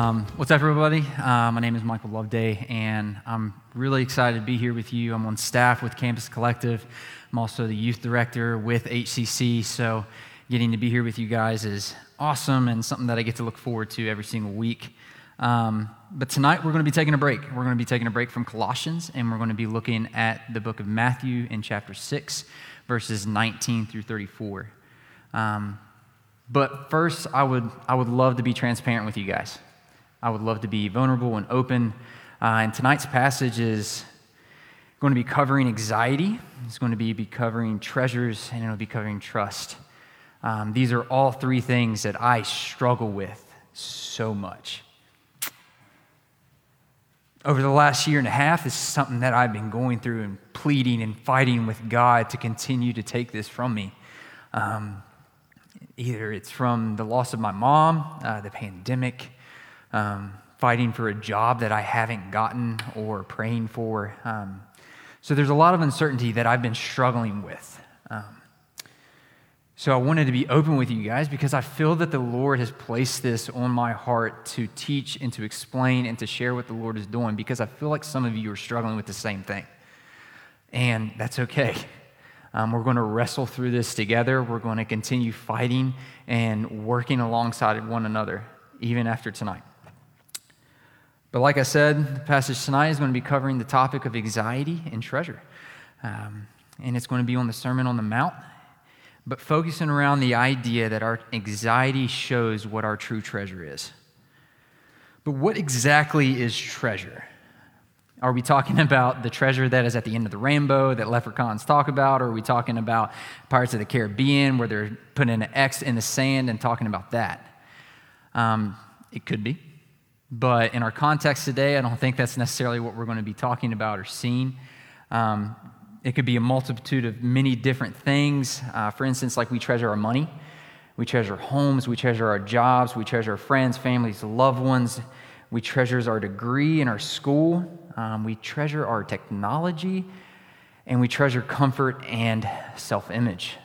Um, what's up, everybody? Uh, my name is Michael Loveday, and I'm really excited to be here with you. I'm on staff with Campus Collective. I'm also the youth director with HCC, so getting to be here with you guys is awesome and something that I get to look forward to every single week. Um, but tonight we're going to be taking a break. We're going to be taking a break from Colossians, and we're going to be looking at the book of Matthew in chapter 6, verses 19 through 34. Um, but first, I would, I would love to be transparent with you guys. I would love to be vulnerable and open. Uh, and tonight's passage is going to be covering anxiety, it's going to be, be covering treasures, and it'll be covering trust. Um, these are all three things that I struggle with so much. Over the last year and a half, this is something that I've been going through and pleading and fighting with God to continue to take this from me. Um, either it's from the loss of my mom, uh, the pandemic, um, fighting for a job that I haven't gotten, or praying for. Um, so there's a lot of uncertainty that I've been struggling with. Um, so I wanted to be open with you guys because I feel that the Lord has placed this on my heart to teach and to explain and to share what the Lord is doing because I feel like some of you are struggling with the same thing. And that's okay. Um, we're going to wrestle through this together. We're going to continue fighting and working alongside one another, even after tonight. But like I said, the passage tonight is going to be covering the topic of anxiety and treasure. Um, and it's going to be on the Sermon on the Mount, but focusing around the idea that our anxiety shows what our true treasure is. But what exactly is treasure? Are we talking about the treasure that is at the end of the rainbow that leprechauns talk about? Or are we talking about Pirates of the Caribbean where they're putting an X in the sand and talking about that? Um, it could be. But in our context today, I don't think that's necessarily what we're going to be talking about or seeing. Um, it could be a multitude of many different things. Uh, for instance, like we treasure our money, we treasure homes, we treasure our jobs, we treasure our friends, families, loved ones. We treasure our degree in our school, um, we treasure our technology, and we treasure comfort and self image.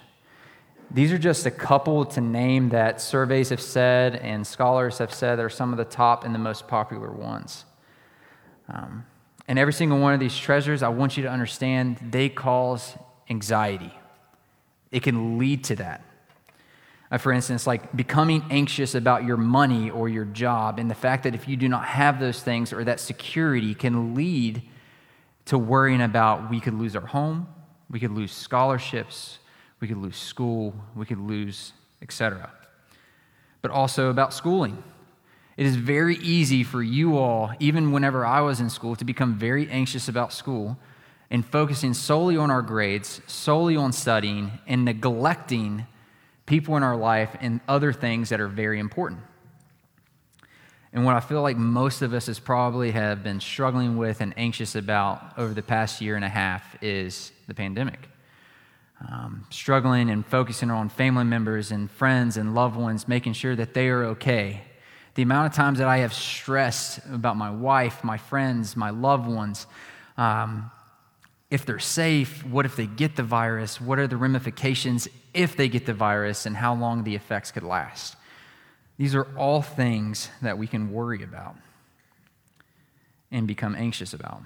These are just a couple to name that surveys have said and scholars have said are some of the top and the most popular ones. Um, and every single one of these treasures, I want you to understand, they cause anxiety. It can lead to that. Uh, for instance, like becoming anxious about your money or your job, and the fact that if you do not have those things or that security can lead to worrying about we could lose our home, we could lose scholarships, we could lose school, we could lose, etc. But also about schooling. It is very easy for you all, even whenever I was in school, to become very anxious about school and focusing solely on our grades, solely on studying, and neglecting people in our life and other things that are very important. And what I feel like most of us has probably have been struggling with and anxious about over the past year and a half is the pandemic um, struggling and focusing on family members and friends and loved ones, making sure that they are okay. The amount of times that I have stressed about my wife, my friends, my loved ones, um, if they're safe, what if they get the virus, what are the ramifications if they get the virus, and how long the effects could last. These are all things that we can worry about and become anxious about.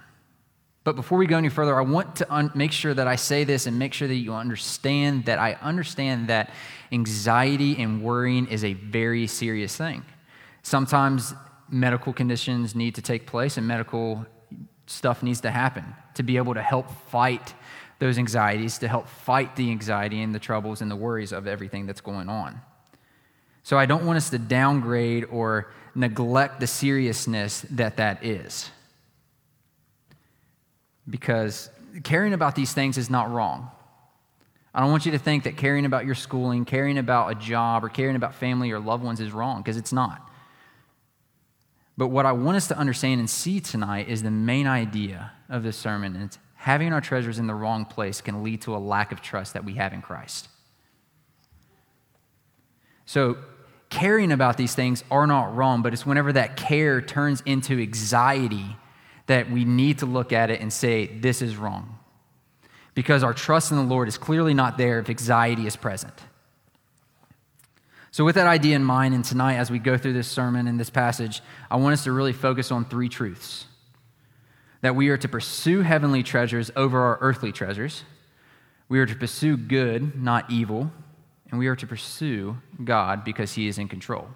But before we go any further, I want to un- make sure that I say this and make sure that you understand that I understand that anxiety and worrying is a very serious thing. Sometimes medical conditions need to take place and medical stuff needs to happen to be able to help fight those anxieties, to help fight the anxiety and the troubles and the worries of everything that's going on. So I don't want us to downgrade or neglect the seriousness that that is because caring about these things is not wrong. I don't want you to think that caring about your schooling, caring about a job, or caring about family or loved ones is wrong, because it's not. But what I want us to understand and see tonight is the main idea of this sermon. And it's having our treasures in the wrong place can lead to a lack of trust that we have in Christ. So, caring about these things are not wrong, but it's whenever that care turns into anxiety that we need to look at it and say, this is wrong. Because our trust in the Lord is clearly not there if anxiety is present. So, with that idea in mind, and tonight as we go through this sermon and this passage, I want us to really focus on three truths that we are to pursue heavenly treasures over our earthly treasures, we are to pursue good, not evil, and we are to pursue God because He is in control.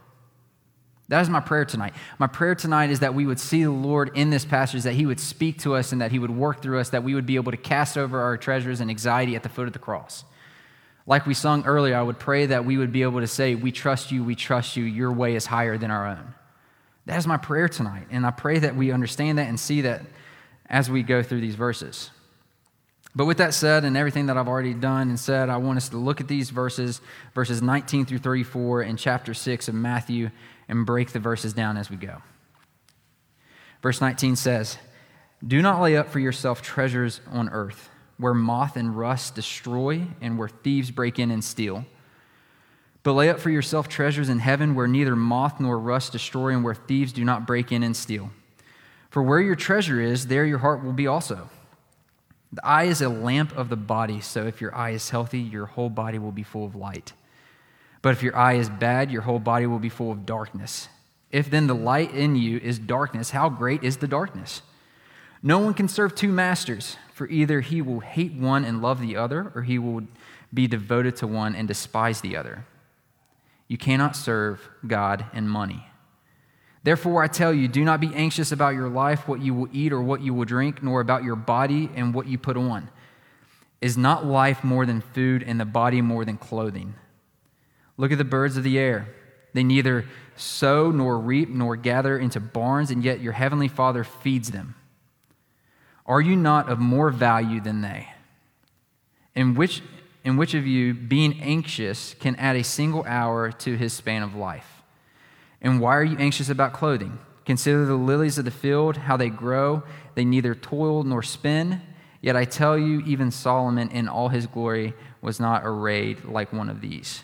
That is my prayer tonight. My prayer tonight is that we would see the Lord in this passage, that He would speak to us and that He would work through us, that we would be able to cast over our treasures and anxiety at the foot of the cross. Like we sung earlier, I would pray that we would be able to say, We trust you, we trust you, your way is higher than our own. That is my prayer tonight. And I pray that we understand that and see that as we go through these verses. But with that said, and everything that I've already done and said, I want us to look at these verses, verses 19 through 34 in chapter 6 of Matthew, and break the verses down as we go. Verse 19 says, Do not lay up for yourself treasures on earth, where moth and rust destroy, and where thieves break in and steal. But lay up for yourself treasures in heaven, where neither moth nor rust destroy, and where thieves do not break in and steal. For where your treasure is, there your heart will be also. The eye is a lamp of the body, so if your eye is healthy, your whole body will be full of light. But if your eye is bad, your whole body will be full of darkness. If then the light in you is darkness, how great is the darkness? No one can serve two masters, for either he will hate one and love the other, or he will be devoted to one and despise the other. You cannot serve God and money. Therefore, I tell you, do not be anxious about your life, what you will eat or what you will drink, nor about your body and what you put on. Is not life more than food, and the body more than clothing? Look at the birds of the air. They neither sow nor reap nor gather into barns, and yet your heavenly Father feeds them. Are you not of more value than they? In which, in which of you, being anxious, can add a single hour to his span of life? And why are you anxious about clothing? Consider the lilies of the field, how they grow. They neither toil nor spin. Yet I tell you, even Solomon in all his glory was not arrayed like one of these.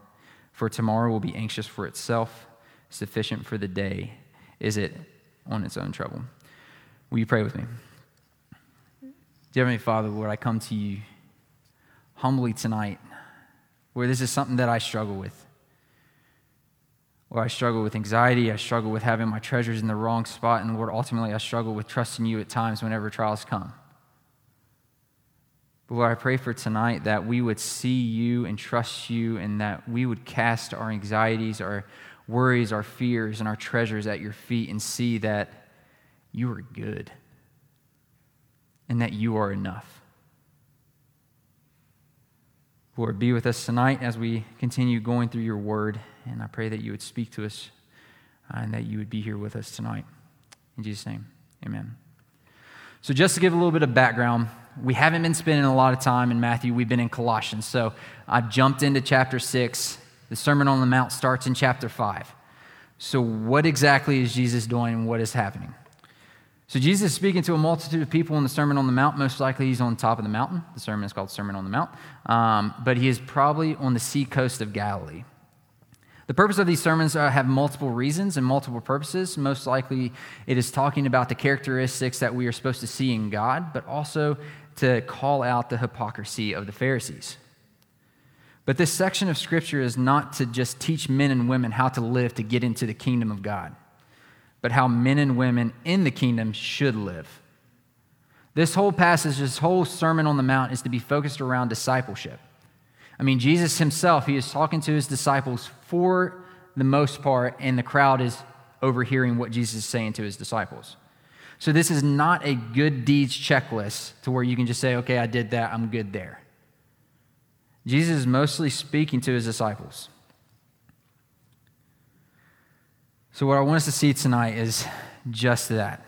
for tomorrow will be anxious for itself, sufficient for the day is it on its own trouble. Will you pray with me? Dear Heavenly Father, Lord, I come to you humbly tonight, where this is something that I struggle with. Where I struggle with anxiety, I struggle with having my treasures in the wrong spot, and Lord, ultimately, I struggle with trusting you at times whenever trials come. Lord, I pray for tonight that we would see you and trust you, and that we would cast our anxieties, our worries, our fears, and our treasures at your feet and see that you are good and that you are enough. Lord, be with us tonight as we continue going through your word, and I pray that you would speak to us uh, and that you would be here with us tonight. In Jesus' name, amen. So, just to give a little bit of background, we haven't been spending a lot of time in Matthew. We've been in Colossians. So I've jumped into chapter 6. The Sermon on the Mount starts in chapter 5. So, what exactly is Jesus doing and what is happening? So, Jesus is speaking to a multitude of people in the Sermon on the Mount. Most likely, he's on top of the mountain. The sermon is called Sermon on the Mount. Um, but he is probably on the sea coast of Galilee. The purpose of these sermons uh, have multiple reasons and multiple purposes. Most likely, it is talking about the characteristics that we are supposed to see in God, but also to call out the hypocrisy of the Pharisees. But this section of Scripture is not to just teach men and women how to live to get into the kingdom of God, but how men and women in the kingdom should live. This whole passage, this whole Sermon on the Mount, is to be focused around discipleship. I mean, Jesus himself, he is talking to his disciples for the most part, and the crowd is overhearing what Jesus is saying to his disciples. So, this is not a good deeds checklist to where you can just say, okay, I did that, I'm good there. Jesus is mostly speaking to his disciples. So, what I want us to see tonight is just that.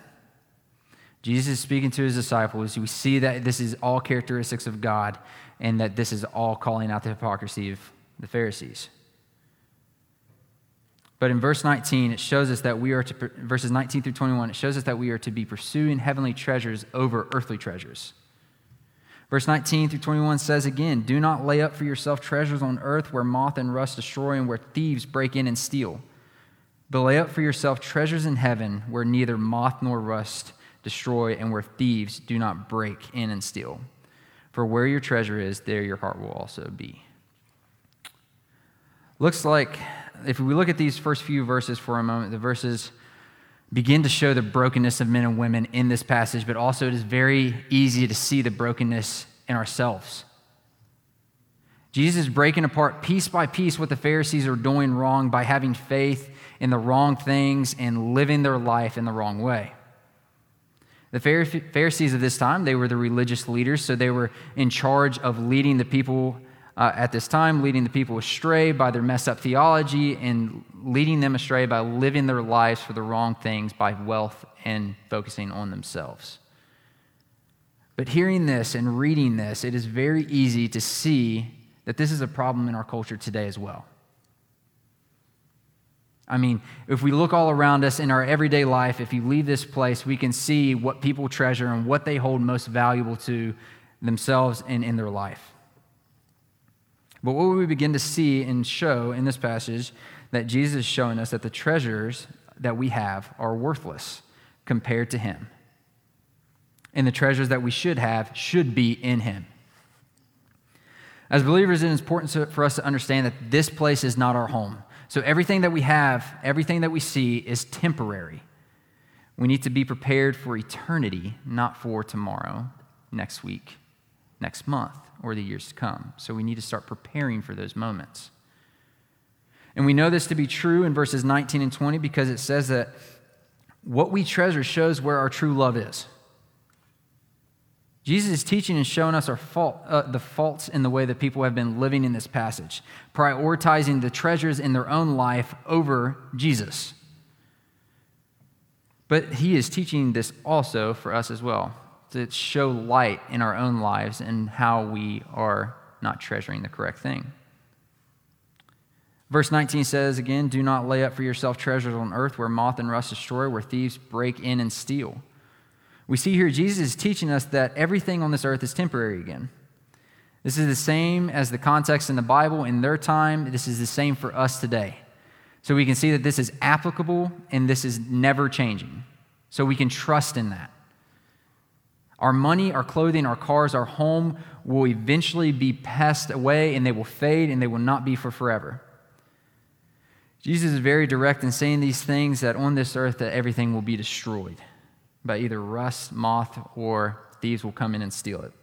Jesus is speaking to his disciples. We see that this is all characteristics of God and that this is all calling out the hypocrisy of the Pharisees. But in verse 19, it shows us that we are to, verses 19 through 21, it shows us that we are to be pursuing heavenly treasures over earthly treasures. Verse 19 through 21 says again, Do not lay up for yourself treasures on earth where moth and rust destroy and where thieves break in and steal. But lay up for yourself treasures in heaven where neither moth nor rust destroy and where thieves do not break in and steal. For where your treasure is, there your heart will also be. Looks like if we look at these first few verses for a moment, the verses begin to show the brokenness of men and women in this passage, but also it is very easy to see the brokenness in ourselves. Jesus is breaking apart piece by piece what the Pharisees are doing wrong by having faith in the wrong things and living their life in the wrong way. The Pharisees of this time, they were the religious leaders, so they were in charge of leading the people uh, at this time, leading the people astray by their messed up theology and leading them astray by living their lives for the wrong things by wealth and focusing on themselves. But hearing this and reading this, it is very easy to see that this is a problem in our culture today as well. I mean, if we look all around us in our everyday life, if you leave this place, we can see what people treasure and what they hold most valuable to themselves and in their life. But what we begin to see and show in this passage that Jesus is showing us that the treasures that we have are worthless compared to him. And the treasures that we should have should be in him. As believers, it is important for us to understand that this place is not our home. So everything that we have, everything that we see is temporary. We need to be prepared for eternity, not for tomorrow, next week, next month or the years to come. So we need to start preparing for those moments. And we know this to be true in verses 19 and 20 because it says that what we treasure shows where our true love is. Jesus is teaching and showing us our fault, uh, the faults in the way that people have been living in this passage, prioritizing the treasures in their own life over Jesus. But he is teaching this also for us as well to show light in our own lives and how we are not treasuring the correct thing. Verse 19 says again, Do not lay up for yourself treasures on earth where moth and rust destroy, where thieves break in and steal. We see here Jesus is teaching us that everything on this earth is temporary again. This is the same as the context in the Bible in their time. This is the same for us today. So we can see that this is applicable and this is never changing. So we can trust in that. Our money, our clothing, our cars, our home will eventually be passed away and they will fade and they will not be for forever. Jesus is very direct in saying these things that on this earth that everything will be destroyed by either rust, moth, or thieves will come in and steal it.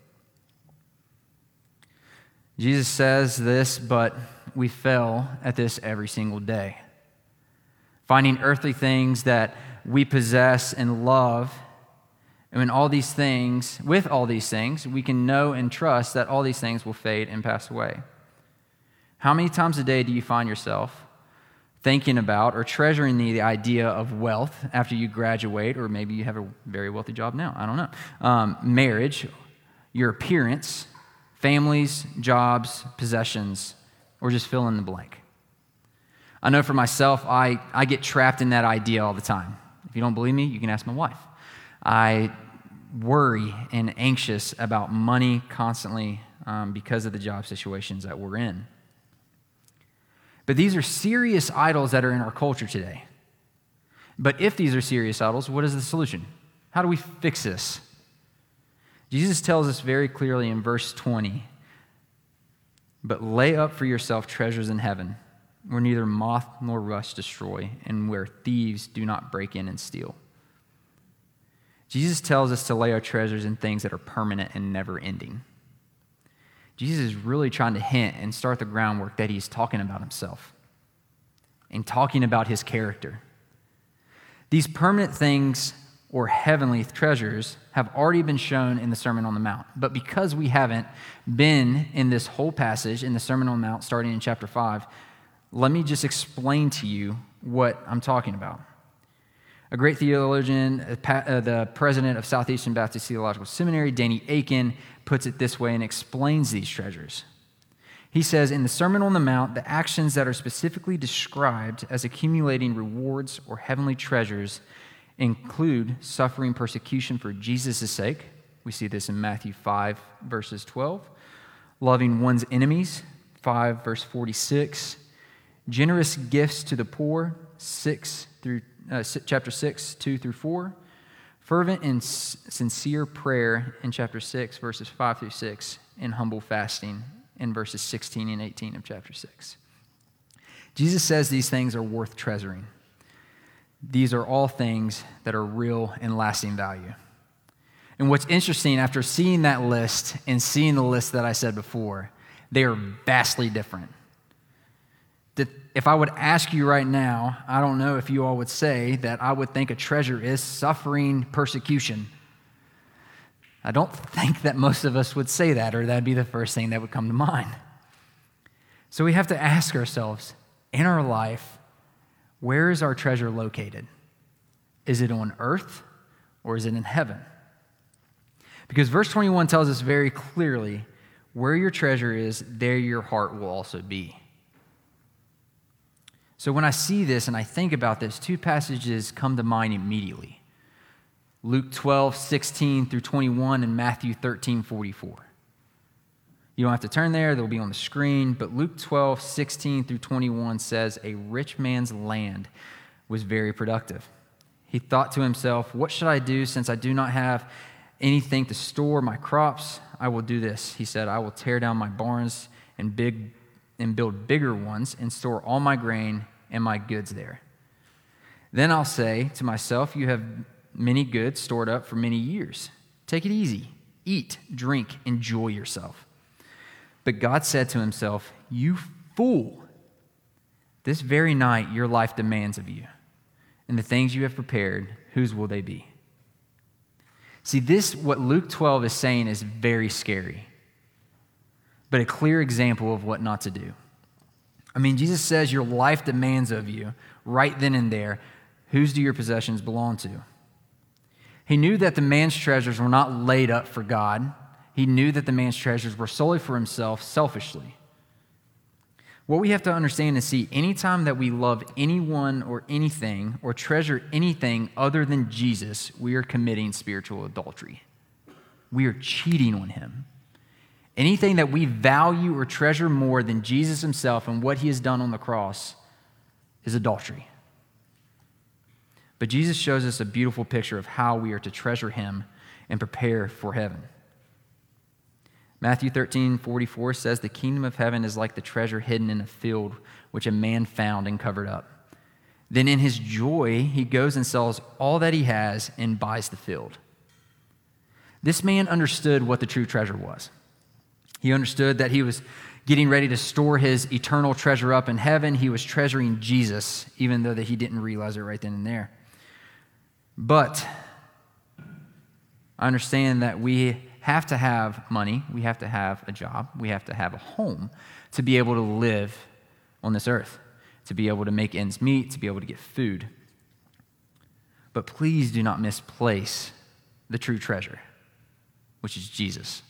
Jesus says this, but we fail at this every single day. Finding earthly things that we possess and love and when all these things, with all these things, we can know and trust that all these things will fade and pass away. How many times a day do you find yourself thinking about or treasuring the, the idea of wealth after you graduate, or maybe you have a very wealthy job now? I don't know. Um, marriage, your appearance, families, jobs, possessions, or just fill in the blank. I know for myself, I, I get trapped in that idea all the time. If you don't believe me, you can ask my wife. I worry and anxious about money constantly um, because of the job situations that we're in. But these are serious idols that are in our culture today. But if these are serious idols, what is the solution? How do we fix this? Jesus tells us very clearly in verse 20 But lay up for yourself treasures in heaven, where neither moth nor rust destroy, and where thieves do not break in and steal. Jesus tells us to lay our treasures in things that are permanent and never ending. Jesus is really trying to hint and start the groundwork that he's talking about himself and talking about his character. These permanent things or heavenly treasures have already been shown in the Sermon on the Mount. But because we haven't been in this whole passage in the Sermon on the Mount starting in chapter 5, let me just explain to you what I'm talking about. A great theologian, uh, the president of Southeastern Baptist Theological Seminary, Danny Akin, puts it this way and explains these treasures. He says, In the Sermon on the Mount, the actions that are specifically described as accumulating rewards or heavenly treasures include suffering persecution for Jesus' sake. We see this in Matthew 5, verses 12. Loving one's enemies, 5, verse 46. Generous gifts to the poor, 6 through uh, chapter 6, 2 through 4. Fervent and sincere prayer in chapter 6, verses 5 through 6, and humble fasting in verses 16 and 18 of chapter 6. Jesus says these things are worth treasuring. These are all things that are real and lasting value. And what's interesting, after seeing that list and seeing the list that I said before, they are vastly different. If I would ask you right now, I don't know if you all would say that I would think a treasure is suffering persecution. I don't think that most of us would say that, or that'd be the first thing that would come to mind. So we have to ask ourselves in our life, where is our treasure located? Is it on earth or is it in heaven? Because verse 21 tells us very clearly where your treasure is, there your heart will also be. So when I see this and I think about this, two passages come to mind immediately Luke 12, 16 through 21, and Matthew 13, 44. You don't have to turn there, they'll be on the screen. But Luke 12, 16 through 21 says, A rich man's land was very productive. He thought to himself, What should I do since I do not have anything to store my crops? I will do this. He said, I will tear down my barns and, big, and build bigger ones and store all my grain and my goods there. Then I'll say to myself, You have many goods stored up for many years. Take it easy. Eat, drink, enjoy yourself. But God said to himself, You fool! This very night your life demands of you. And the things you have prepared, whose will they be? See, this, what Luke 12 is saying, is very scary, but a clear example of what not to do. I mean, Jesus says your life demands of you right then and there. Whose do your possessions belong to? He knew that the man's treasures were not laid up for God. He knew that the man's treasures were solely for himself, selfishly. What we have to understand and see anytime that we love anyone or anything or treasure anything other than Jesus, we are committing spiritual adultery. We are cheating on him. Anything that we value or treasure more than Jesus himself and what he has done on the cross is adultery. But Jesus shows us a beautiful picture of how we are to treasure him and prepare for heaven. Matthew 13, 44 says, The kingdom of heaven is like the treasure hidden in a field which a man found and covered up. Then in his joy, he goes and sells all that he has and buys the field. This man understood what the true treasure was. He understood that he was getting ready to store his eternal treasure up in heaven. He was treasuring Jesus, even though that he didn't realize it right then and there. But I understand that we have to have money, we have to have a job, we have to have a home to be able to live on this earth, to be able to make ends meet, to be able to get food. But please do not misplace the true treasure, which is Jesus.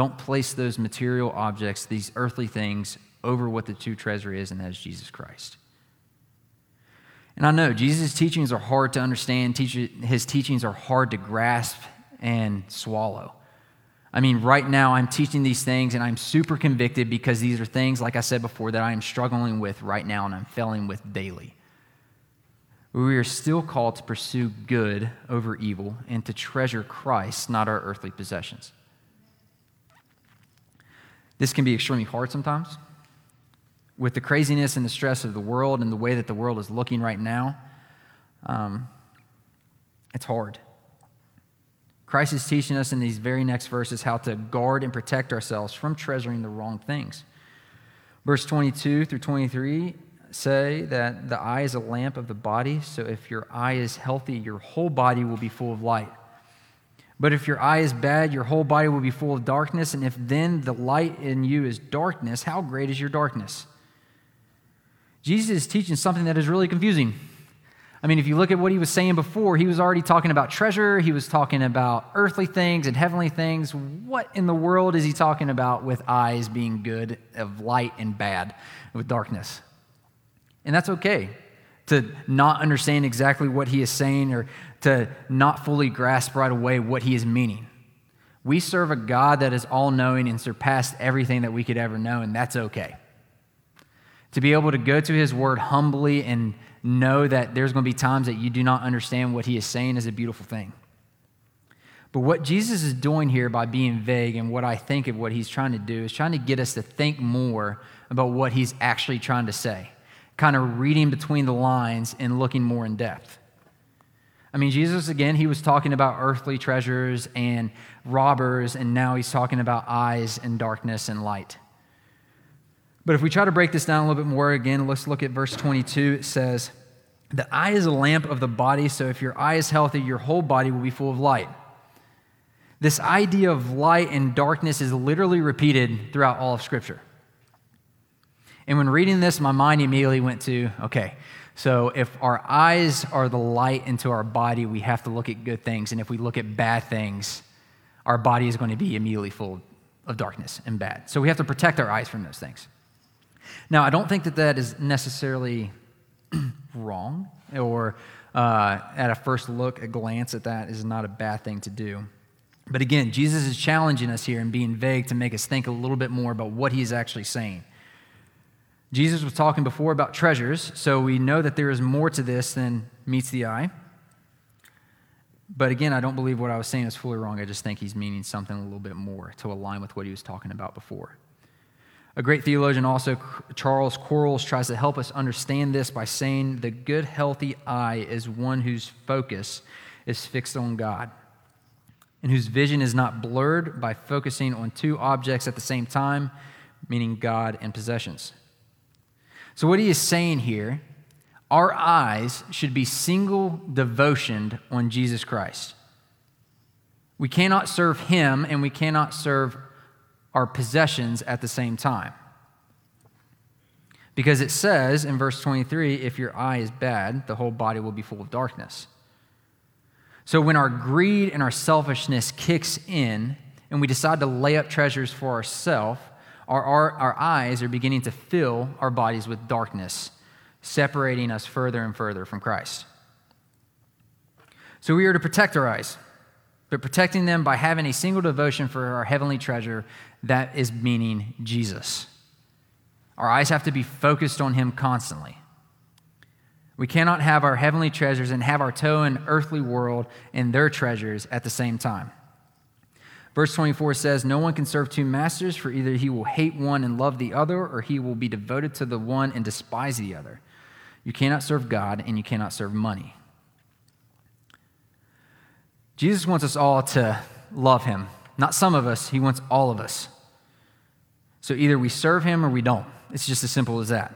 Don't place those material objects, these earthly things, over what the true treasure is, and that is Jesus Christ. And I know Jesus' teachings are hard to understand, his teachings are hard to grasp and swallow. I mean, right now I'm teaching these things and I'm super convicted because these are things, like I said before, that I am struggling with right now and I'm failing with daily. We are still called to pursue good over evil and to treasure Christ, not our earthly possessions. This can be extremely hard sometimes. With the craziness and the stress of the world and the way that the world is looking right now, um, it's hard. Christ is teaching us in these very next verses how to guard and protect ourselves from treasuring the wrong things. Verse 22 through 23 say that the eye is a lamp of the body, so if your eye is healthy, your whole body will be full of light. But if your eye is bad, your whole body will be full of darkness, and if then the light in you is darkness, how great is your darkness? Jesus is teaching something that is really confusing. I mean, if you look at what he was saying before, he was already talking about treasure, he was talking about earthly things and heavenly things. What in the world is he talking about with eyes being good, of light and bad, with darkness? And that's okay to not understand exactly what he is saying or to not fully grasp right away what he is meaning. We serve a God that is all knowing and surpassed everything that we could ever know, and that's okay. To be able to go to his word humbly and know that there's going to be times that you do not understand what he is saying is a beautiful thing. But what Jesus is doing here by being vague and what I think of what he's trying to do is trying to get us to think more about what he's actually trying to say, kind of reading between the lines and looking more in depth. I mean, Jesus, again, he was talking about earthly treasures and robbers, and now he's talking about eyes and darkness and light. But if we try to break this down a little bit more again, let's look at verse 22. It says, The eye is a lamp of the body, so if your eye is healthy, your whole body will be full of light. This idea of light and darkness is literally repeated throughout all of Scripture. And when reading this, my mind immediately went to okay, so if our eyes are the light into our body, we have to look at good things. And if we look at bad things, our body is going to be immediately full of darkness and bad. So we have to protect our eyes from those things. Now, I don't think that that is necessarily wrong, or uh, at a first look, a glance at that is not a bad thing to do. But again, Jesus is challenging us here and being vague to make us think a little bit more about what he's actually saying. Jesus was talking before about treasures, so we know that there is more to this than meets the eye. But again, I don't believe what I was saying is fully wrong. I just think he's meaning something a little bit more to align with what he was talking about before. A great theologian, also Charles Quarles, tries to help us understand this by saying the good, healthy eye is one whose focus is fixed on God and whose vision is not blurred by focusing on two objects at the same time, meaning God and possessions. So, what he is saying here, our eyes should be single devotioned on Jesus Christ. We cannot serve him and we cannot serve our possessions at the same time. Because it says in verse 23 if your eye is bad, the whole body will be full of darkness. So when our greed and our selfishness kicks in and we decide to lay up treasures for ourselves, our, our, our eyes are beginning to fill our bodies with darkness, separating us further and further from Christ. So we are to protect our eyes but protecting them by having a single devotion for our heavenly treasure, that is meaning Jesus. Our eyes have to be focused on Him constantly. We cannot have our heavenly treasures and have our toe in earthly world and their treasures at the same time. Verse 24 says, No one can serve two masters, for either he will hate one and love the other, or he will be devoted to the one and despise the other. You cannot serve God and you cannot serve money. Jesus wants us all to love him. Not some of us, he wants all of us. So either we serve him or we don't. It's just as simple as that.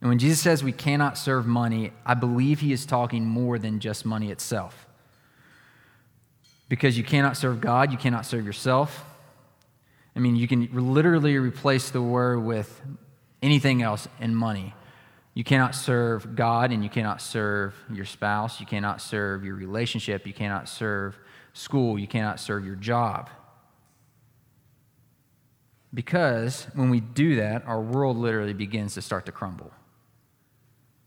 And when Jesus says we cannot serve money, I believe he is talking more than just money itself. Because you cannot serve God, you cannot serve yourself. I mean, you can literally replace the word with anything else and money. You cannot serve God and you cannot serve your spouse. You cannot serve your relationship. You cannot serve school. You cannot serve your job. Because when we do that, our world literally begins to start to crumble.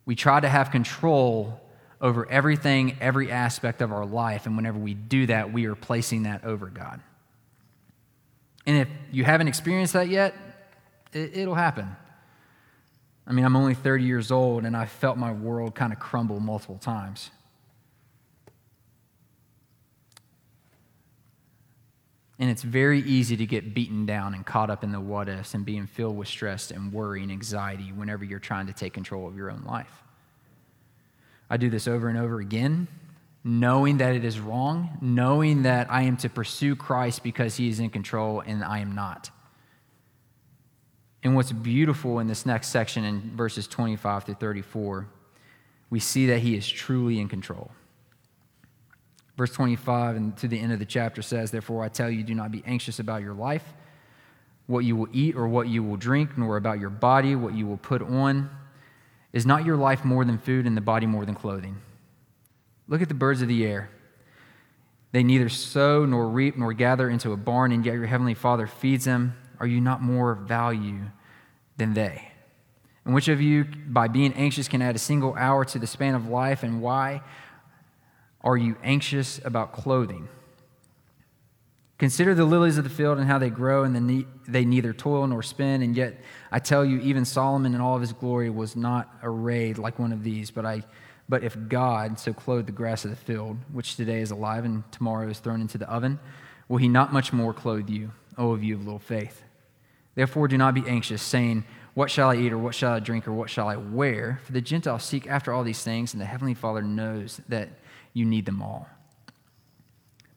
We try to have control over everything, every aspect of our life. And whenever we do that, we are placing that over God. And if you haven't experienced that yet, it, will happen. I mean, I'm only 30 years old and I felt my world kind of crumble multiple times. And it's very easy to get beaten down and caught up in the what ifs and being filled with stress and worry and anxiety whenever you're trying to take control of your own life. I do this over and over again, knowing that it is wrong, knowing that I am to pursue Christ because he is in control and I am not. And what's beautiful in this next section in verses 25 through 34, we see that he is truly in control. Verse 25 and to the end of the chapter says, Therefore I tell you, do not be anxious about your life, what you will eat or what you will drink, nor about your body, what you will put on. Is not your life more than food and the body more than clothing? Look at the birds of the air. They neither sow nor reap nor gather into a barn, and yet your heavenly Father feeds them. Are you not more of value than they? And which of you, by being anxious, can add a single hour to the span of life? And why are you anxious about clothing? Consider the lilies of the field and how they grow, and they neither toil nor spin. And yet, I tell you, even Solomon in all of his glory was not arrayed like one of these. But, I, but if God so clothed the grass of the field, which today is alive and tomorrow is thrown into the oven, will he not much more clothe you, O of you of little faith? Therefore, do not be anxious, saying, What shall I eat, or what shall I drink, or what shall I wear? For the Gentiles seek after all these things, and the Heavenly Father knows that you need them all.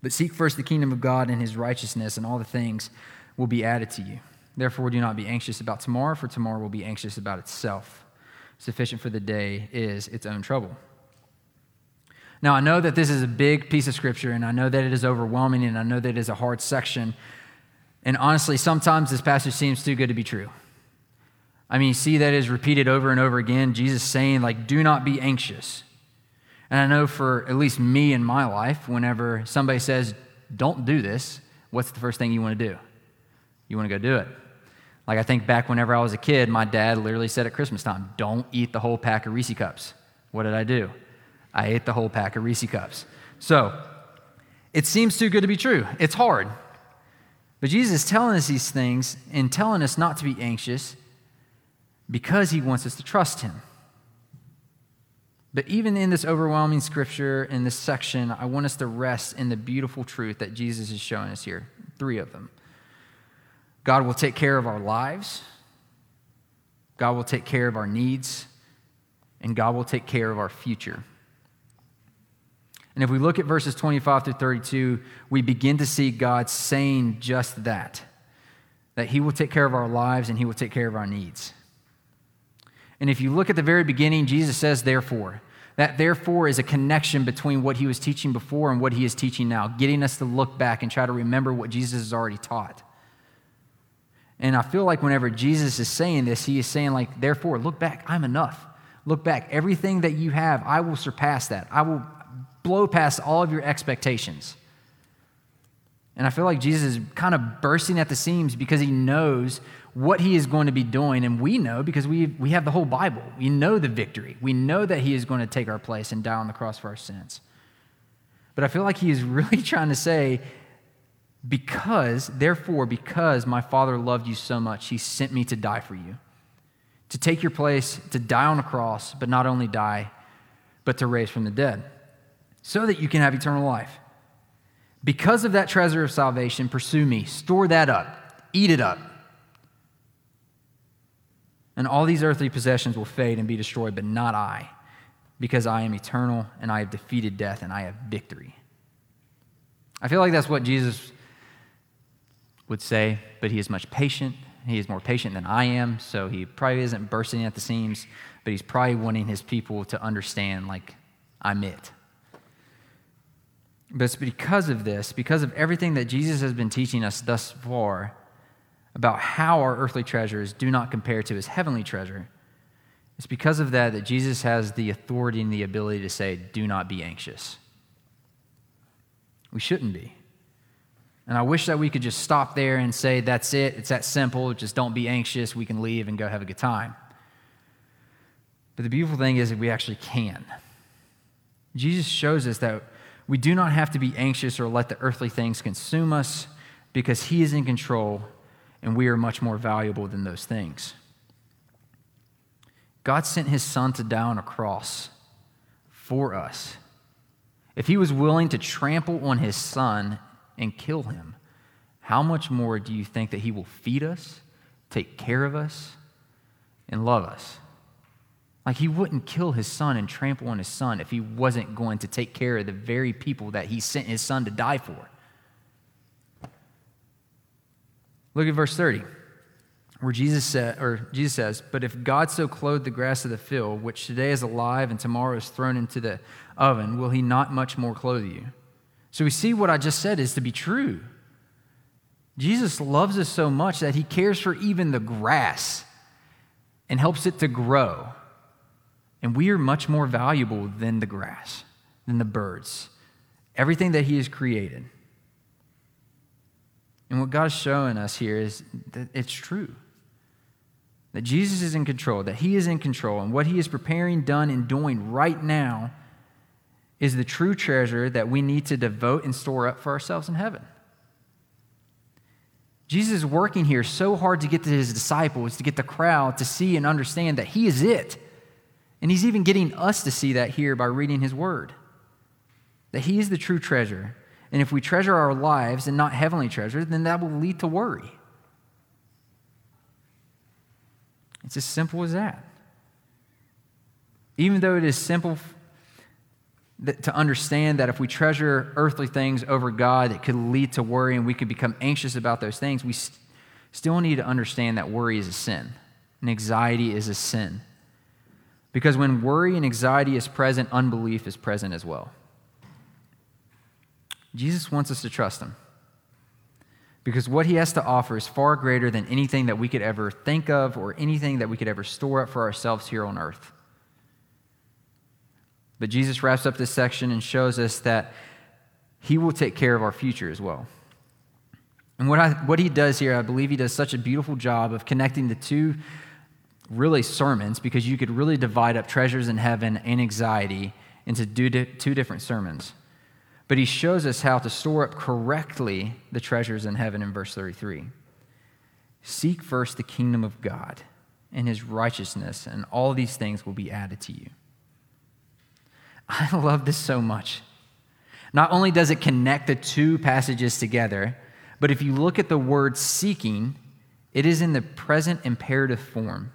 But seek first the kingdom of God and his righteousness, and all the things will be added to you. Therefore, do not be anxious about tomorrow, for tomorrow will be anxious about itself. Sufficient for the day is its own trouble. Now, I know that this is a big piece of scripture, and I know that it is overwhelming, and I know that it is a hard section. And honestly, sometimes this passage seems too good to be true. I mean, see that is repeated over and over again. Jesus saying, like, do not be anxious. And I know for at least me in my life, whenever somebody says, don't do this, what's the first thing you want to do? You want to go do it. Like I think back whenever I was a kid, my dad literally said at Christmas time, don't eat the whole pack of Reese cups. What did I do? I ate the whole pack of Reese cups. So, it seems too good to be true. It's hard. But Jesus is telling us these things and telling us not to be anxious because he wants us to trust him. But even in this overwhelming scripture, in this section, I want us to rest in the beautiful truth that Jesus is showing us here. Three of them. God will take care of our lives, God will take care of our needs, and God will take care of our future. And if we look at verses 25 through 32, we begin to see God saying just that that He will take care of our lives and He will take care of our needs. And if you look at the very beginning, Jesus says, therefore. That therefore is a connection between what he was teaching before and what he is teaching now, getting us to look back and try to remember what Jesus has already taught. And I feel like whenever Jesus is saying this, he is saying, like, therefore, look back, I'm enough. Look back, everything that you have, I will surpass that. I will blow past all of your expectations. And I feel like Jesus is kind of bursting at the seams because he knows what he is going to be doing. And we know because we, we have the whole Bible. We know the victory. We know that he is going to take our place and die on the cross for our sins. But I feel like he is really trying to say, because, therefore, because my Father loved you so much, he sent me to die for you, to take your place, to die on a cross, but not only die, but to raise from the dead, so that you can have eternal life. Because of that treasure of salvation, pursue me, store that up, eat it up and all these earthly possessions will fade and be destroyed, but not I, because I am eternal and I have defeated death and I have victory. I feel like that's what Jesus would say, but he is much patient. He is more patient than I am, so he probably isn't bursting at the seams, but he's probably wanting his people to understand, like, I'm it. But it's because of this, because of everything that Jesus has been teaching us thus far, about how our earthly treasures do not compare to his heavenly treasure, it's because of that that Jesus has the authority and the ability to say, Do not be anxious. We shouldn't be. And I wish that we could just stop there and say, That's it, it's that simple, just don't be anxious, we can leave and go have a good time. But the beautiful thing is that we actually can. Jesus shows us that we do not have to be anxious or let the earthly things consume us because he is in control and we are much more valuable than those things. God sent his son to die on a cross for us. If he was willing to trample on his son and kill him, how much more do you think that he will feed us, take care of us, and love us? Like he wouldn't kill his son and trample on his son if he wasn't going to take care of the very people that he sent his son to die for. Look at verse 30. where Jesus said, or Jesus says, "But if God so clothed the grass of the field, which today is alive and tomorrow is thrown into the oven, will He not much more clothe you?" So we see what I just said is to be true. Jesus loves us so much that He cares for even the grass and helps it to grow. And we are much more valuable than the grass, than the birds, everything that He has created. And what God is showing us here is that it's true that Jesus is in control, that He is in control, and what He is preparing, done, and doing right now is the true treasure that we need to devote and store up for ourselves in heaven. Jesus is working here so hard to get to his disciples, to get the crowd to see and understand that he is it. And he's even getting us to see that here by reading his word. That he is the true treasure. And if we treasure our lives and not heavenly treasure, then that will lead to worry. It's as simple as that. Even though it is simple to understand that if we treasure earthly things over God, it could lead to worry and we could become anxious about those things, we st- still need to understand that worry is a sin and anxiety is a sin. Because when worry and anxiety is present, unbelief is present as well. Jesus wants us to trust him because what he has to offer is far greater than anything that we could ever think of or anything that we could ever store up for ourselves here on earth. But Jesus wraps up this section and shows us that he will take care of our future as well. And what, I, what he does here, I believe he does such a beautiful job of connecting the two really sermons because you could really divide up treasures in heaven and anxiety into two different sermons. But he shows us how to store up correctly the treasures in heaven in verse 33. Seek first the kingdom of God and his righteousness, and all these things will be added to you. I love this so much. Not only does it connect the two passages together, but if you look at the word seeking, it is in the present imperative form.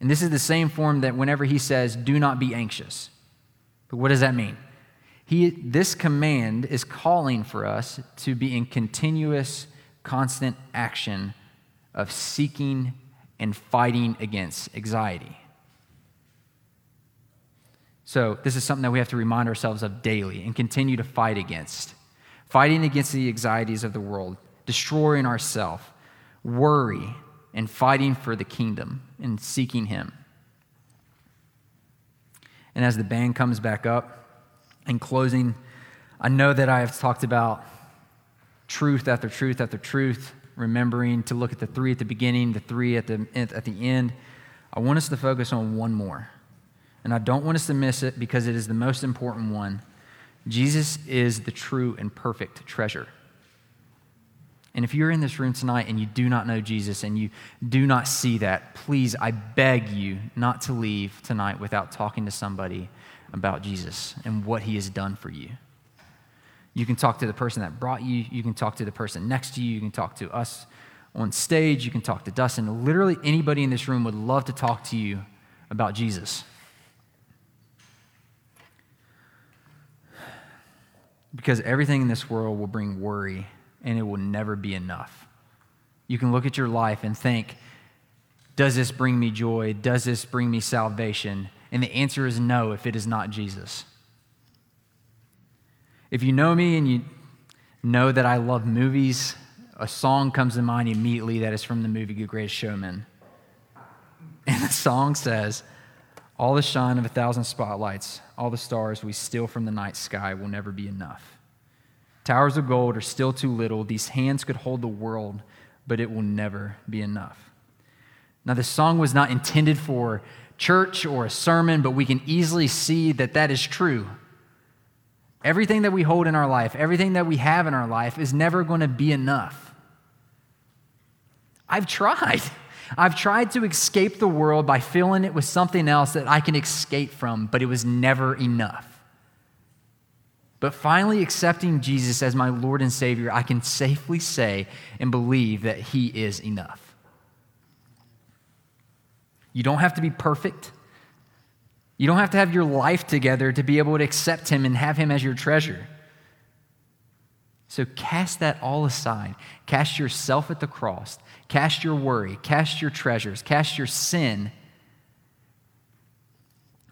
And this is the same form that whenever he says, do not be anxious. But what does that mean? He, this command is calling for us to be in continuous, constant action of seeking and fighting against anxiety. So, this is something that we have to remind ourselves of daily and continue to fight against. Fighting against the anxieties of the world, destroying ourselves, worry, and fighting for the kingdom and seeking Him. And as the band comes back up, in closing, I know that I have talked about truth after truth after truth, remembering to look at the three at the beginning, the three at the, at the end. I want us to focus on one more. And I don't want us to miss it because it is the most important one. Jesus is the true and perfect treasure. And if you're in this room tonight and you do not know Jesus and you do not see that, please, I beg you not to leave tonight without talking to somebody about Jesus and what he has done for you. You can talk to the person that brought you, you can talk to the person next to you, you can talk to us on stage, you can talk to Dustin. Literally, anybody in this room would love to talk to you about Jesus. Because everything in this world will bring worry and it will never be enough. You can look at your life and think, does this bring me joy? Does this bring me salvation? And the answer is no if it is not Jesus. If you know me and you know that I love movies, a song comes to mind immediately that is from the movie The Greatest Showman. And the song says, All the shine of a thousand spotlights, all the stars we steal from the night sky will never be enough. Towers of gold are still too little. These hands could hold the world, but it will never be enough. Now, this song was not intended for church or a sermon, but we can easily see that that is true. Everything that we hold in our life, everything that we have in our life is never going to be enough. I've tried. I've tried to escape the world by filling it with something else that I can escape from, but it was never enough. But finally, accepting Jesus as my Lord and Savior, I can safely say and believe that He is enough. You don't have to be perfect. You don't have to have your life together to be able to accept Him and have Him as your treasure. So cast that all aside. Cast yourself at the cross. Cast your worry. Cast your treasures. Cast your sin.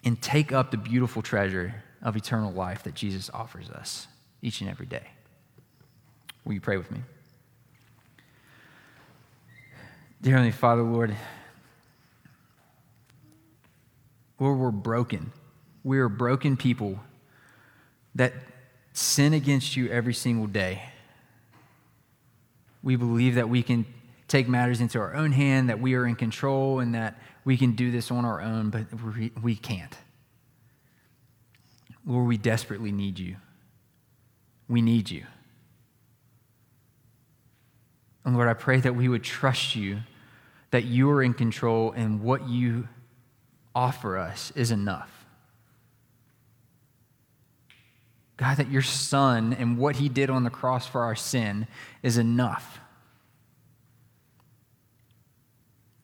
And take up the beautiful treasure of eternal life that Jesus offers us each and every day. Will you pray with me? Dear Heavenly Father, Lord, Lord, we're broken. We are broken people that sin against you every single day. We believe that we can take matters into our own hand, that we are in control, and that we can do this on our own, but we, we can't. Lord, we desperately need you. We need you. And Lord, I pray that we would trust you, that you are in control, and what you offer us is enough. God, that your Son and what he did on the cross for our sin is enough.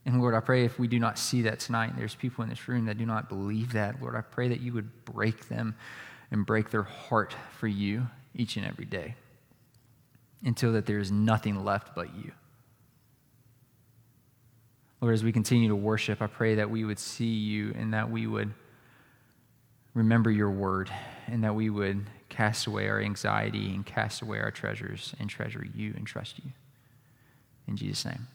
And Lord, I pray if we do not see that tonight, there's people in this room that do not believe that, Lord, I pray that you would break them and break their heart for you each and every day until that there is nothing left but you. Lord, as we continue to worship, I pray that we would see you and that we would remember your word and that we would cast away our anxiety and cast away our treasures and treasure you and trust you. In Jesus' name.